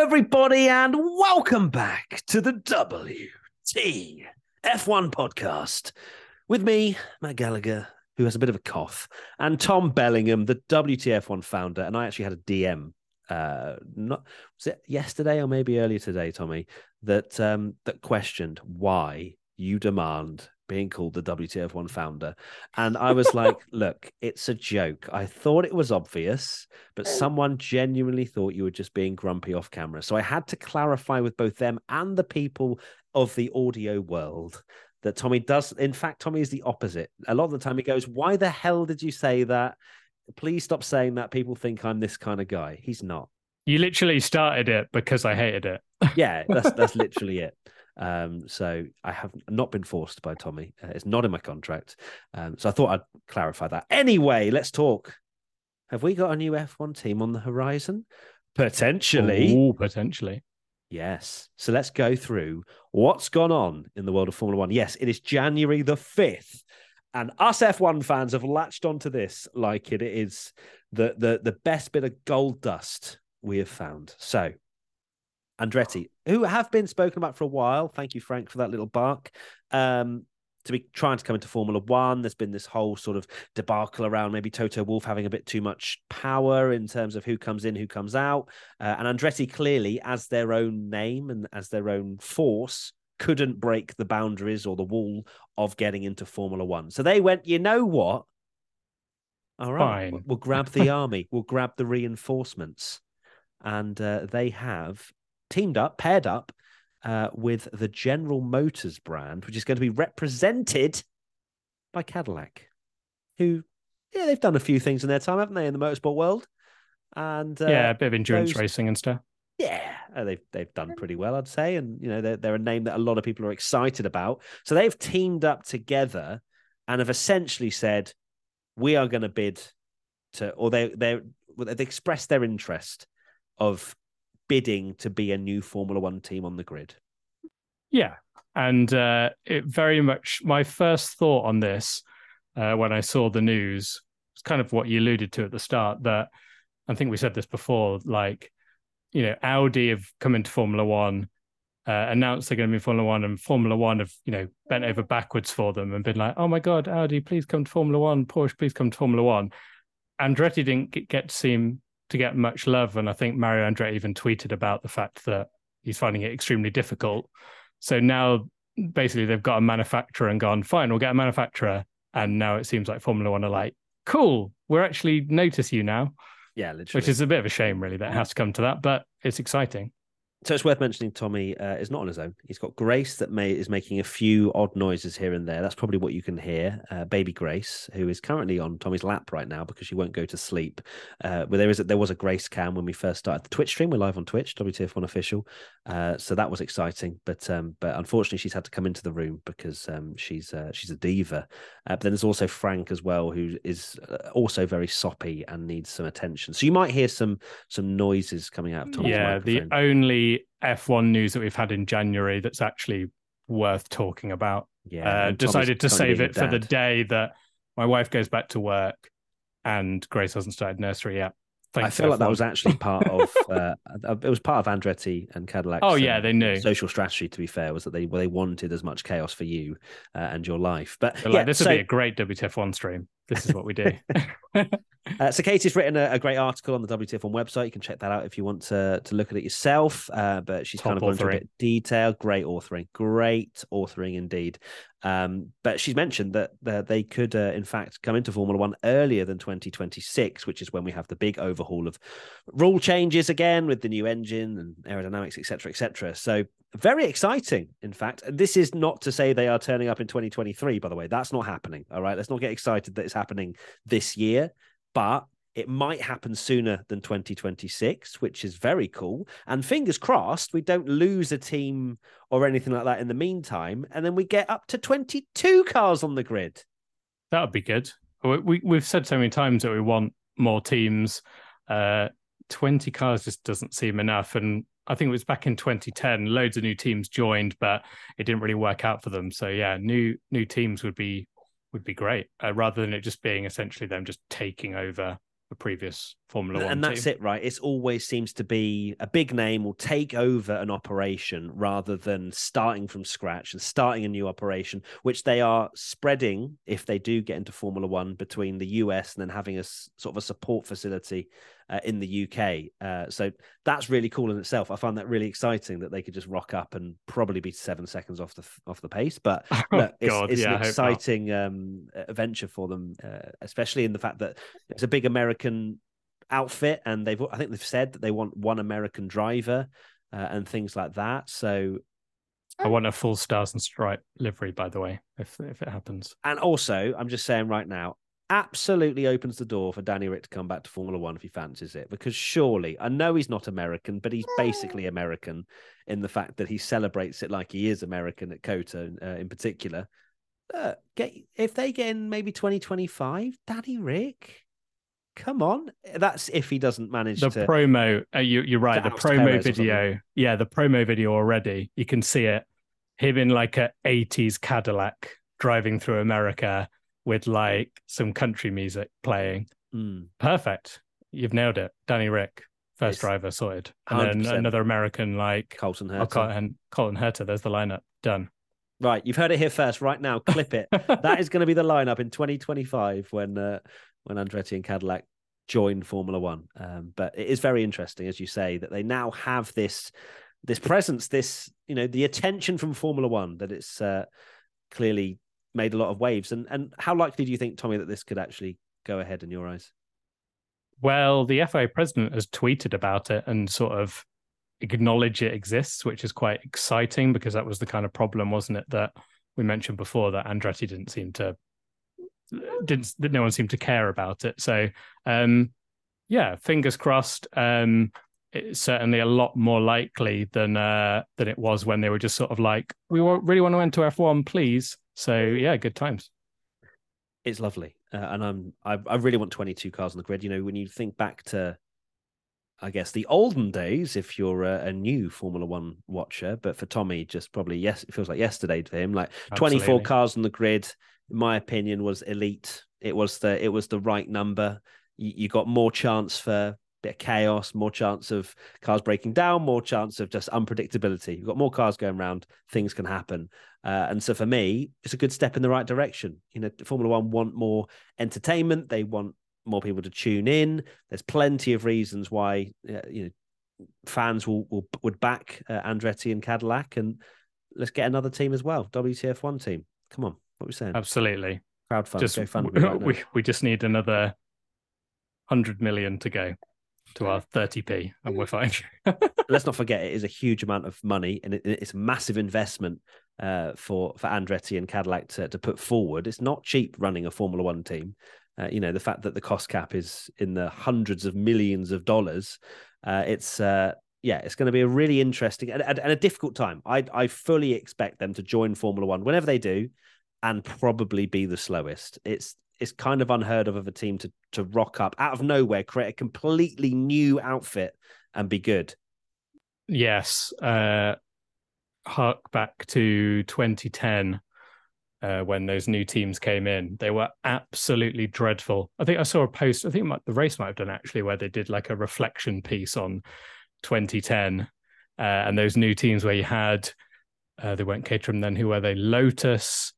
everybody, and welcome back to the WT F1 podcast with me, Matt Gallagher, who has a bit of a cough, and Tom Bellingham, the WTF1 founder. And I actually had a DM, uh, not was it yesterday or maybe earlier today, Tommy, that um, that questioned why you demand being called the WTF1 founder. And I was like, look, it's a joke. I thought it was obvious, but mm. someone genuinely thought you were just being grumpy off camera. So I had to clarify with both them and the people of the audio world that Tommy does. In fact, Tommy is the opposite. A lot of the time he goes, Why the hell did you say that? Please stop saying that. People think I'm this kind of guy. He's not. You literally started it because I hated it. Yeah, that's that's literally it. Um, so I have not been forced by Tommy. Uh, it's not in my contract. Um, so I thought I'd clarify that. Anyway, let's talk. Have we got a new F1 team on the horizon? Potentially. Ooh, potentially. Yes. So let's go through what's gone on in the world of Formula One. Yes, it is January the 5th. And us F1 fans have latched onto this like it is the, the, the best bit of gold dust we have found. So Andretti, who have been spoken about for a while. Thank you, Frank, for that little bark. Um, to be trying to come into Formula One, there's been this whole sort of debacle around maybe Toto Wolff having a bit too much power in terms of who comes in, who comes out. Uh, and Andretti clearly, as their own name and as their own force, couldn't break the boundaries or the wall of getting into Formula One. So they went, you know what? All right, Fine. we'll grab the army, we'll grab the reinforcements. And uh, they have teamed up, paired up uh, with the General Motors brand, which is going to be represented by Cadillac, who, yeah, they've done a few things in their time, haven't they, in the motorsport world? And uh, yeah, a bit of endurance those- racing and stuff. yeah, uh, they've they've done pretty well, I'd say, and you know they're they're a name that a lot of people are excited about. So they've teamed up together and have essentially said, "We are going to bid to," or they they they've expressed their interest of bidding to be a new Formula One team on the grid. Yeah. And uh, it very much, my first thought on this uh, when I saw the news was kind of what you alluded to at the start that I think we said this before, like, you know, Audi have come into Formula One, uh, announced they're going to be Formula One, and Formula One have, you know, bent over backwards for them and been like, oh my God, Audi, please come to Formula One, Porsche, please come to Formula One. Andretti didn't get- to seem to get much love. And I think Mario Andretti even tweeted about the fact that he's finding it extremely difficult. So now basically they've got a manufacturer and gone, fine, we'll get a manufacturer. And now it seems like Formula One are like, cool, we're actually notice you now, Yeah, literally. which is a bit of a shame, really, that it mm. has to come to that, but it's exciting. So it's worth mentioning Tommy uh, is not on his own. He's got Grace that may is making a few odd noises here and there. That's probably what you can hear. Uh, baby Grace, who is currently on Tommy's lap right now because she won't go to sleep. Uh, but there is a, there was a Grace cam when we first started the Twitch stream. We're live on Twitch, WTF1 official. Uh, so that was exciting. But um, but unfortunately, she's had to come into the room because um, she's uh, she's a diva. Uh, but then there's also Frank as well, who is also very soppy and needs some attention. So you might hear some some noises coming out of Tommy's yeah, the only F1 news that we've had in January that's actually worth talking about. yeah, uh, decided to save it for the day that my wife goes back to work and Grace hasn't started nursery yet. I Thanks, feel like that F1. was actually part of uh, it was part of Andretti and Cadillac. Oh, yeah, they knew. social strategy. To be fair, was that they they wanted as much chaos for you uh, and your life. But yeah, like, this so, would be a great WTF1 stream. This is what we do. uh, so Katie's written a, a great article on the WTF1 website. You can check that out if you want to to look at it yourself. Uh, but she's kind of gone into a bit detail. Great authoring, great authoring indeed. Um, but she's mentioned that, that they could, uh, in fact, come into Formula One earlier than 2026, which is when we have the big overhaul of rule changes again with the new engine and aerodynamics, etc., etc. So very exciting. In fact, this is not to say they are turning up in 2023. By the way, that's not happening. All right, let's not get excited that it's happening this year, but it might happen sooner than 2026, which is very cool. And fingers crossed, we don't lose a team or anything like that in the meantime. And then we get up to 22 cars on the grid. that would be good. We, we've said so many times that we want more teams. Uh, 20 cars just doesn't seem enough. And I think it was back in 2010, loads of new teams joined, but it didn't really work out for them. So yeah, new new teams would be would be great uh, rather than it just being essentially them just taking over the previous Formula One. And that's team. it, right? It always seems to be a big name will take over an operation rather than starting from scratch and starting a new operation, which they are spreading if they do get into Formula One between the US and then having a sort of a support facility uh, in the UK. Uh, so that's really cool in itself. I find that really exciting that they could just rock up and probably be seven seconds off the off the pace. But oh, look, it's, God, it's yeah, an exciting um, adventure for them, uh, especially in the fact that it's a big American outfit, and they've I think they've said that they want one American driver uh, and things like that. So I want a full stars and stripe livery, by the way, if if it happens. And also, I'm just saying right now, absolutely opens the door for Danny Rick to come back to Formula One if he fancies it. Because surely, I know he's not American, but he's basically American in the fact that he celebrates it like he is American at COTA uh, in particular. Uh, get if they get in maybe 2025, Danny Rick. Come on, that's if he doesn't manage the to. promo. Uh, you, you're right. The promo video. Yeah, the promo video already. You can see it. Him in like a 80s Cadillac driving through America with like some country music playing. Mm. Perfect. You've nailed it. Danny Rick, first driver sorted. And then 100%. another American like Colton oh, Herta. Colton, Colton Herta. There's the lineup. Done. Right, you've heard it here first. Right now, clip it. that is going to be the lineup in 2025 when uh, when Andretti and Cadillac joined Formula One. Um, but it is very interesting, as you say, that they now have this this presence, this you know, the attention from Formula One that it's uh, clearly made a lot of waves. And and how likely do you think, Tommy, that this could actually go ahead in your eyes? Well, the FIA president has tweeted about it and sort of acknowledge it exists, which is quite exciting because that was the kind of problem, wasn't it, that we mentioned before that Andretti didn't seem to didn't no one seemed to care about it. So um yeah, fingers crossed. Um it's certainly a lot more likely than uh than it was when they were just sort of like, we really want to enter F1, please. So yeah, good times. It's lovely, uh, and I'm I, I really want 22 cars on the grid. You know, when you think back to I guess the olden days, if you're a, a new Formula One watcher, but for Tommy, just probably yes, it feels like yesterday to him. Like 24 cars on the grid, my opinion, was elite. It was the it was the right number. You, you got more chance for bit of chaos, more chance of cars breaking down, more chance of just unpredictability. You've got more cars going around, things can happen. Uh, and so for me, it's a good step in the right direction. You know, Formula One want more entertainment. They want more people to tune in. There's plenty of reasons why uh, you know fans will, will would back uh, Andretti and Cadillac, and let's get another team as well, WTF one team. Come on, what we saying? Absolutely. Crowdfund, just right we, we just need another 100 million to go to our 30p and we're fine let's not forget it is a huge amount of money and it, it's a massive investment uh, for for Andretti and Cadillac to, to put forward. It's not cheap running a Formula One team. Uh, you know the fact that the cost cap is in the hundreds of millions of dollars. Uh, it's uh, yeah, it's going to be a really interesting and, and, and a difficult time. I I fully expect them to join Formula One whenever they do, and probably be the slowest. It's it's kind of unheard of of a team to to rock up out of nowhere, create a completely new outfit, and be good. yes uh hark back to 2010 uh, when those new teams came in they were absolutely dreadful i think i saw a post i think might, the race might have done actually where they did like a reflection piece on 2010 uh, and those new teams where you had uh, they weren't Caterham then who were they lotus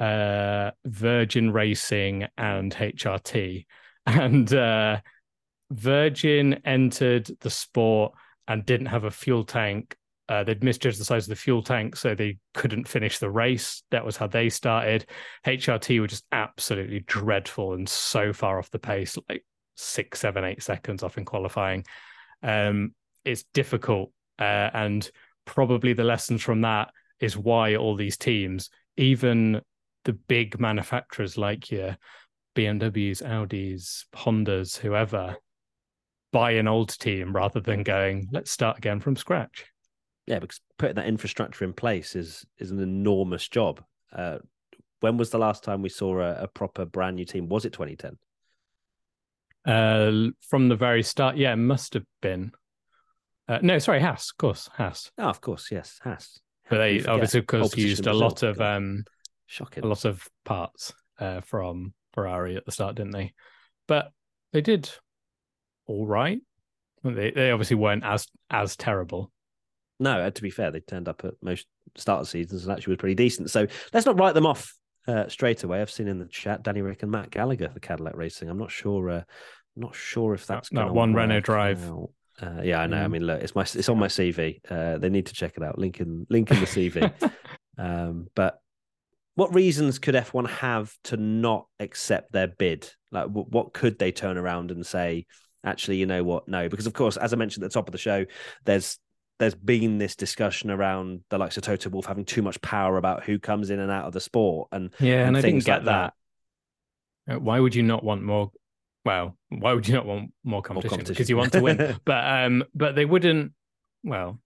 uh, virgin racing and hrt and uh, virgin entered the sport and didn't have a fuel tank. Uh, they'd misjudged the size of the fuel tank, so they couldn't finish the race. That was how they started. HRT were just absolutely dreadful and so far off the pace, like six, seven, eight seconds off in qualifying. Um, it's difficult, uh, and probably the lessons from that is why all these teams, even the big manufacturers like your BMWs, Audis, Hondas, whoever, buy an old team rather than going, let's start again from scratch. Yeah, because putting that infrastructure in place is is an enormous job. Uh, when was the last time we saw a, a proper brand new team? Was it 2010? Uh, from the very start, yeah, it must have been. Uh, no, sorry, Haas, of course, Haas. Oh, of course, yes, Haas. But How they obviously, of course, used a lot of um, shocking. a lot of parts uh, from Ferrari at the start, didn't they? But they did all right. They they obviously weren't as as terrible. No, uh, to be fair, they turned up at most start of seasons and actually was pretty decent. So let's not write them off uh, straight away. I've seen in the chat Danny Rick and Matt Gallagher for Cadillac Racing. I'm not sure. Uh, not sure if that's that, that one Renault drive. Uh, yeah, I know. Mm. I mean, look, it's my it's on my CV. Uh, they need to check it out. Link in link in the CV. um, but what reasons could F1 have to not accept their bid? Like, what could they turn around and say? Actually, you know what? No, because of course, as I mentioned at the top of the show, there's there's been this discussion around the likes of Toto Wolff having too much power about who comes in and out of the sport, and yeah, and, and I didn't get like that. that. Uh, why would you not want more? Well, why would you not want more competition? Because you want to win. but um, but they wouldn't. Well,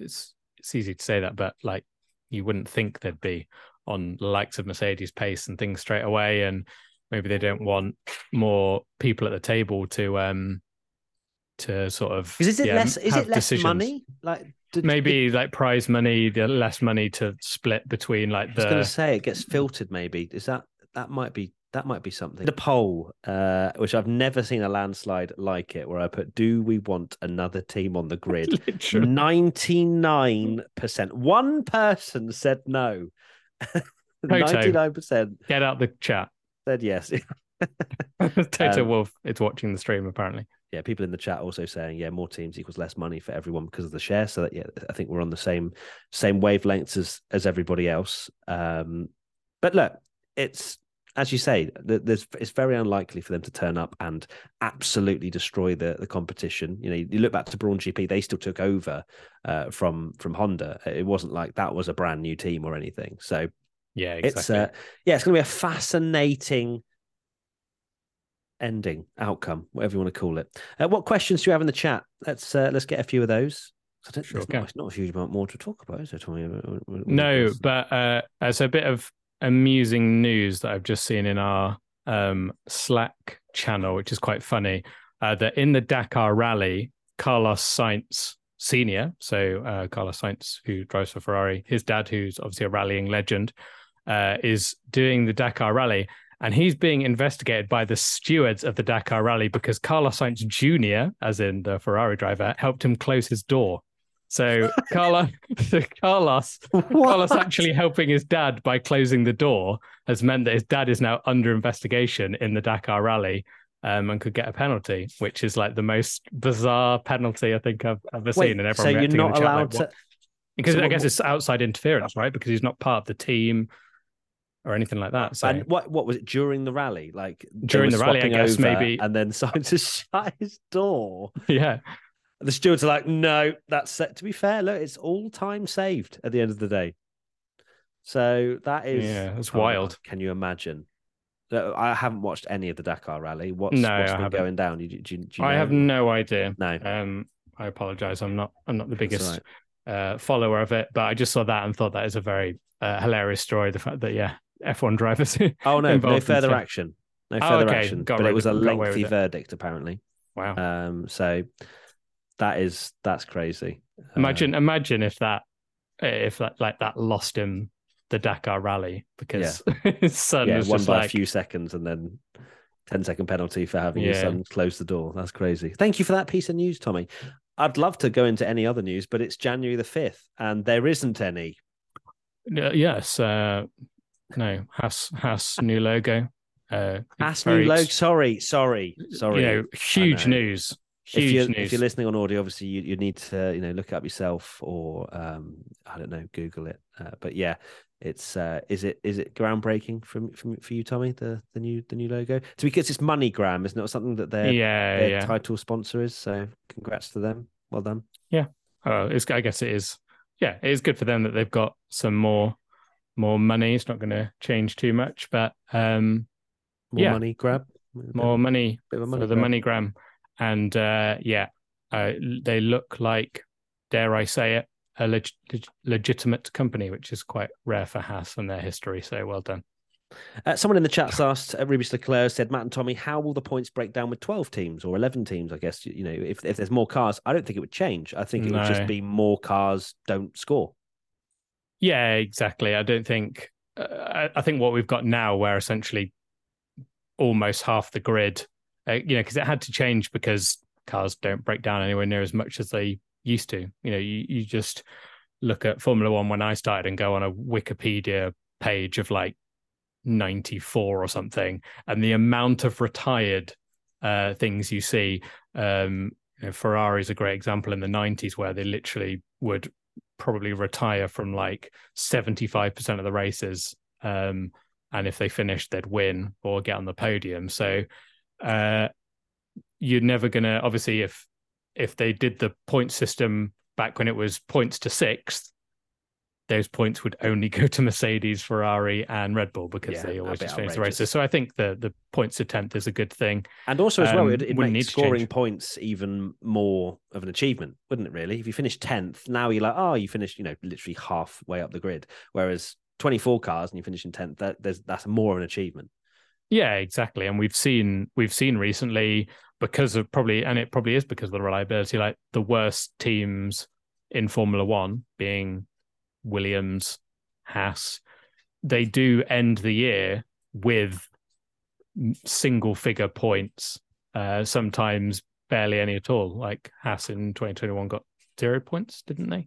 it's it's easy to say that, but like you wouldn't think there'd be on the likes of Mercedes pace and things straight away, and maybe they don't want more people at the table to um to sort of is it yeah, less is it less decisions. money? Like did, maybe it, like prize money the less money to split between like the I was going to say it gets filtered maybe. Is that that might be that might be something. The poll uh, which I've never seen a landslide like it where I put do we want another team on the grid? 99% one person said no 99% get out the chat said yes Toto um, Wolff is watching the stream apparently yeah, people in the chat also saying, yeah, more teams equals less money for everyone because of the share. So that yeah, I think we're on the same same wavelengths as as everybody else. Um, but look, it's as you say, there's it's very unlikely for them to turn up and absolutely destroy the the competition. You know, you look back to Brawn GP, they still took over uh, from from Honda. It wasn't like that was a brand new team or anything. So yeah, exactly. it's uh, yeah, it's going to be a fascinating ending outcome, whatever you want to call it. Uh, what questions do you have in the chat? Let's uh, let's get a few of those. Don't, sure, not, not, a huge amount more to talk about, is there, Tommy? No, but uh, as a bit of amusing news that I've just seen in our um, Slack channel, which is quite funny, uh, that in the Dakar Rally, Carlos Sainz Senior, so uh, Carlos Sainz, who drives for Ferrari, his dad, who's obviously a rallying legend, uh, is doing the Dakar Rally and he's being investigated by the stewards of the Dakar Rally because Carlos Sainz Jr., as in the Ferrari driver, helped him close his door. So Carlos, Carlos, Carlos actually helping his dad by closing the door has meant that his dad is now under investigation in the Dakar Rally. Um, and could get a penalty, which is like the most bizarre penalty I think I've ever Wait, seen. And everyone so you're not allowed like, to. Because so I guess it's outside interference, right? Because he's not part of the team or anything like that. So and what what was it during the rally? Like during the rally, I guess maybe, and then started to shut his door. Yeah. The stewards are like, no, that's set. To be fair, look, it's all time saved at the end of the day. So that is yeah, that's oh, wild. Can you imagine? I haven't watched any of the Dakar Rally. What's, no, what's been going down? Do, do, do you I have no idea. No, um, I apologize. I'm not. I'm not the biggest right. uh, follower of it, but I just saw that and thought that is a very uh, hilarious story. The fact that yeah, F1 drivers. oh no, no further action. No oh, further oh, okay. action. Got but it was a lengthy verdict, apparently. Wow. Um, so that is that's crazy. Imagine, um, imagine if that, if that like that lost him the Dakar Rally because yeah. his son yeah, was won by like... a few seconds and then 10 second penalty for having yeah. his son close the door. That's crazy. Thank you for that piece of news, Tommy. I'd love to go into any other news, but it's January the 5th and there isn't any. yes. Uh, no, Haas Haas new logo. Uh, Haas new logo. Sorry, sorry, sorry. You know, huge know. news. Huge if you're. If you're listening on audio, obviously you, you need to you know look it up yourself or um, I don't know, Google it. Uh, but yeah, it's uh, is it is it groundbreaking from, from for you, Tommy? The the new the new logo. So because it's MoneyGram, isn't it? Something that their yeah, their yeah. title sponsor is. So congrats to them. Well done. Yeah. Oh, it's I guess it is. Yeah, it is good for them that they've got some more more money. It's not going to change too much, but um, more yeah. money grab, more money, bit of money for the money gram, and uh, yeah, uh, they look like, dare I say it, a leg- legitimate company, which is quite rare for Haas and their history. So well done. Uh, someone in the chat's asked, uh, Rubis Leclerc said, Matt and Tommy, how will the points break down with 12 teams or 11 teams? I guess, you know, if, if there's more cars, I don't think it would change. I think it no. would just be more cars don't score. Yeah, exactly. I don't think. Uh, I think what we've got now, where essentially almost half the grid, uh, you know, because it had to change because cars don't break down anywhere near as much as they used to. You know, you, you just look at Formula One when I started and go on a Wikipedia page of like 94 or something, and the amount of retired uh, things you see. Um, you know, Ferrari is a great example in the 90s where they literally would probably retire from like 75% of the races. Um, and if they finished, they'd win or get on the podium. So uh, you're never going to, obviously, if if they did the point system back when it was points to sixth, those points would only go to Mercedes, Ferrari, and Red Bull because Yeah, they always just finish the races. So I think the the points to tenth is a good thing. And also, as well, Um, it, it makes need to change. scoring points even more of an achievement, wouldn't it? Really, if you finish tenth, now you're like, oh, you finished, you know, literally halfway up the grid. Whereas twenty-four cars and you finish in tenth, that there's that's more of an achievement. Yeah, exactly. And we've seen we've seen recently because of probably and it probably is because of the reliability, like the worst teams in Formula One being Williams, Haas, they do end the year with single figure points, uh, sometimes barely any at all. Like Haas in 2021 got zero points, didn't they?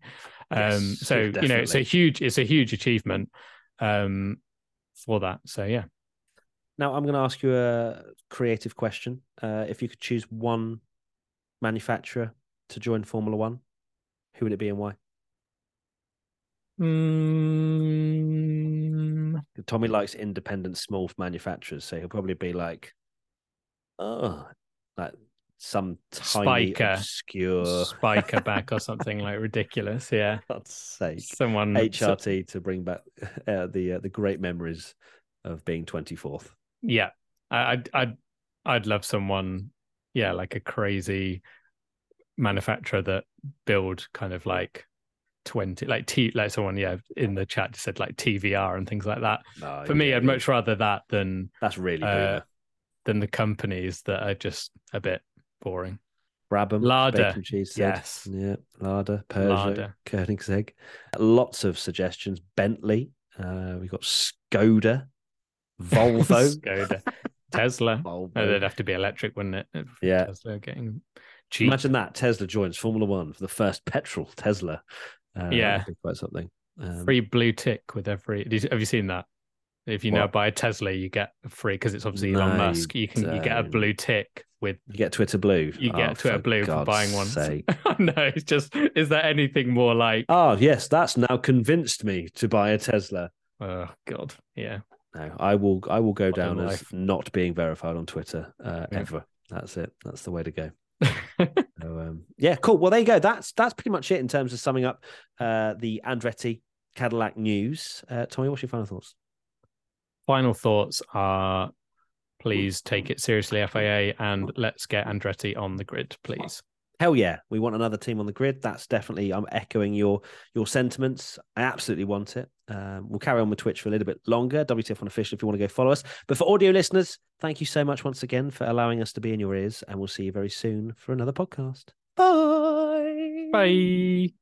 Um, Yes, so you know, it's a huge it's a huge achievement um, for that. So yeah. Now, I'm going to ask you a creative question. Uh, if you could choose one manufacturer to join Formula One, who would it be and why? Mm, Tommy likes independent small manufacturers, so he'll probably be like, oh, like some tiny Spyker. obscure. Spyker back or something like ridiculous. Yeah. God's sake. Someone HRT to bring back uh, the uh, the great memories of being 24th. Yeah. I, I'd I'd I'd love someone, yeah, like a crazy manufacturer that build kind of like 20 like T like someone, yeah, in the chat said like TVR and things like that. No, For me, I'd much rather that than That's really uh, than the companies that are just a bit boring. Brabham, Lada, cheese. yes. Yeah, Lada, Persia, Lada. Koenigsegg. Lots of suggestions. Bentley. Uh, we've got Skoda, Volvo. Skoda. Tesla. Volvo. Oh, they'd have to be electric, wouldn't it? If Yeah. Tesla getting cheap. Imagine that Tesla joins Formula One for the first petrol Tesla. Uh, Yeah. quite something. Um, free blue tick with every. Have you seen that? If you now buy a Tesla, you get a free because it's obviously Elon No, Musk. You can you get a blue tick with You get Twitter Blue. you get Oh, Twitter for blue for buying one. no, it's just is there anything more like? Oh yes, that's now convinced me to buy a Tesla. Oh God, yeah. No, I will. I will go Modern down as not being verified on Twitter uh, Yeah. ever. That's it. That's the way to go. So, um, yeah, cool. Well, there you go. That's that's pretty much it in terms of summing up uh, the Andretti Cadillac news. Uh, Tommy, what's your final thoughts? Final thoughts are: please take it seriously, FIA, and let's get Andretti on the grid, please. Hell yeah, we want another team on the grid. That's definitely. I'm echoing your your sentiments. I absolutely want it. Um, we'll carry on with Twitch for a little bit longer. WTF1 official if you want to go follow us. But for audio listeners, thank you so much once again for allowing us to be in your ears, and we'll see you very soon for another podcast. Bye. Bye.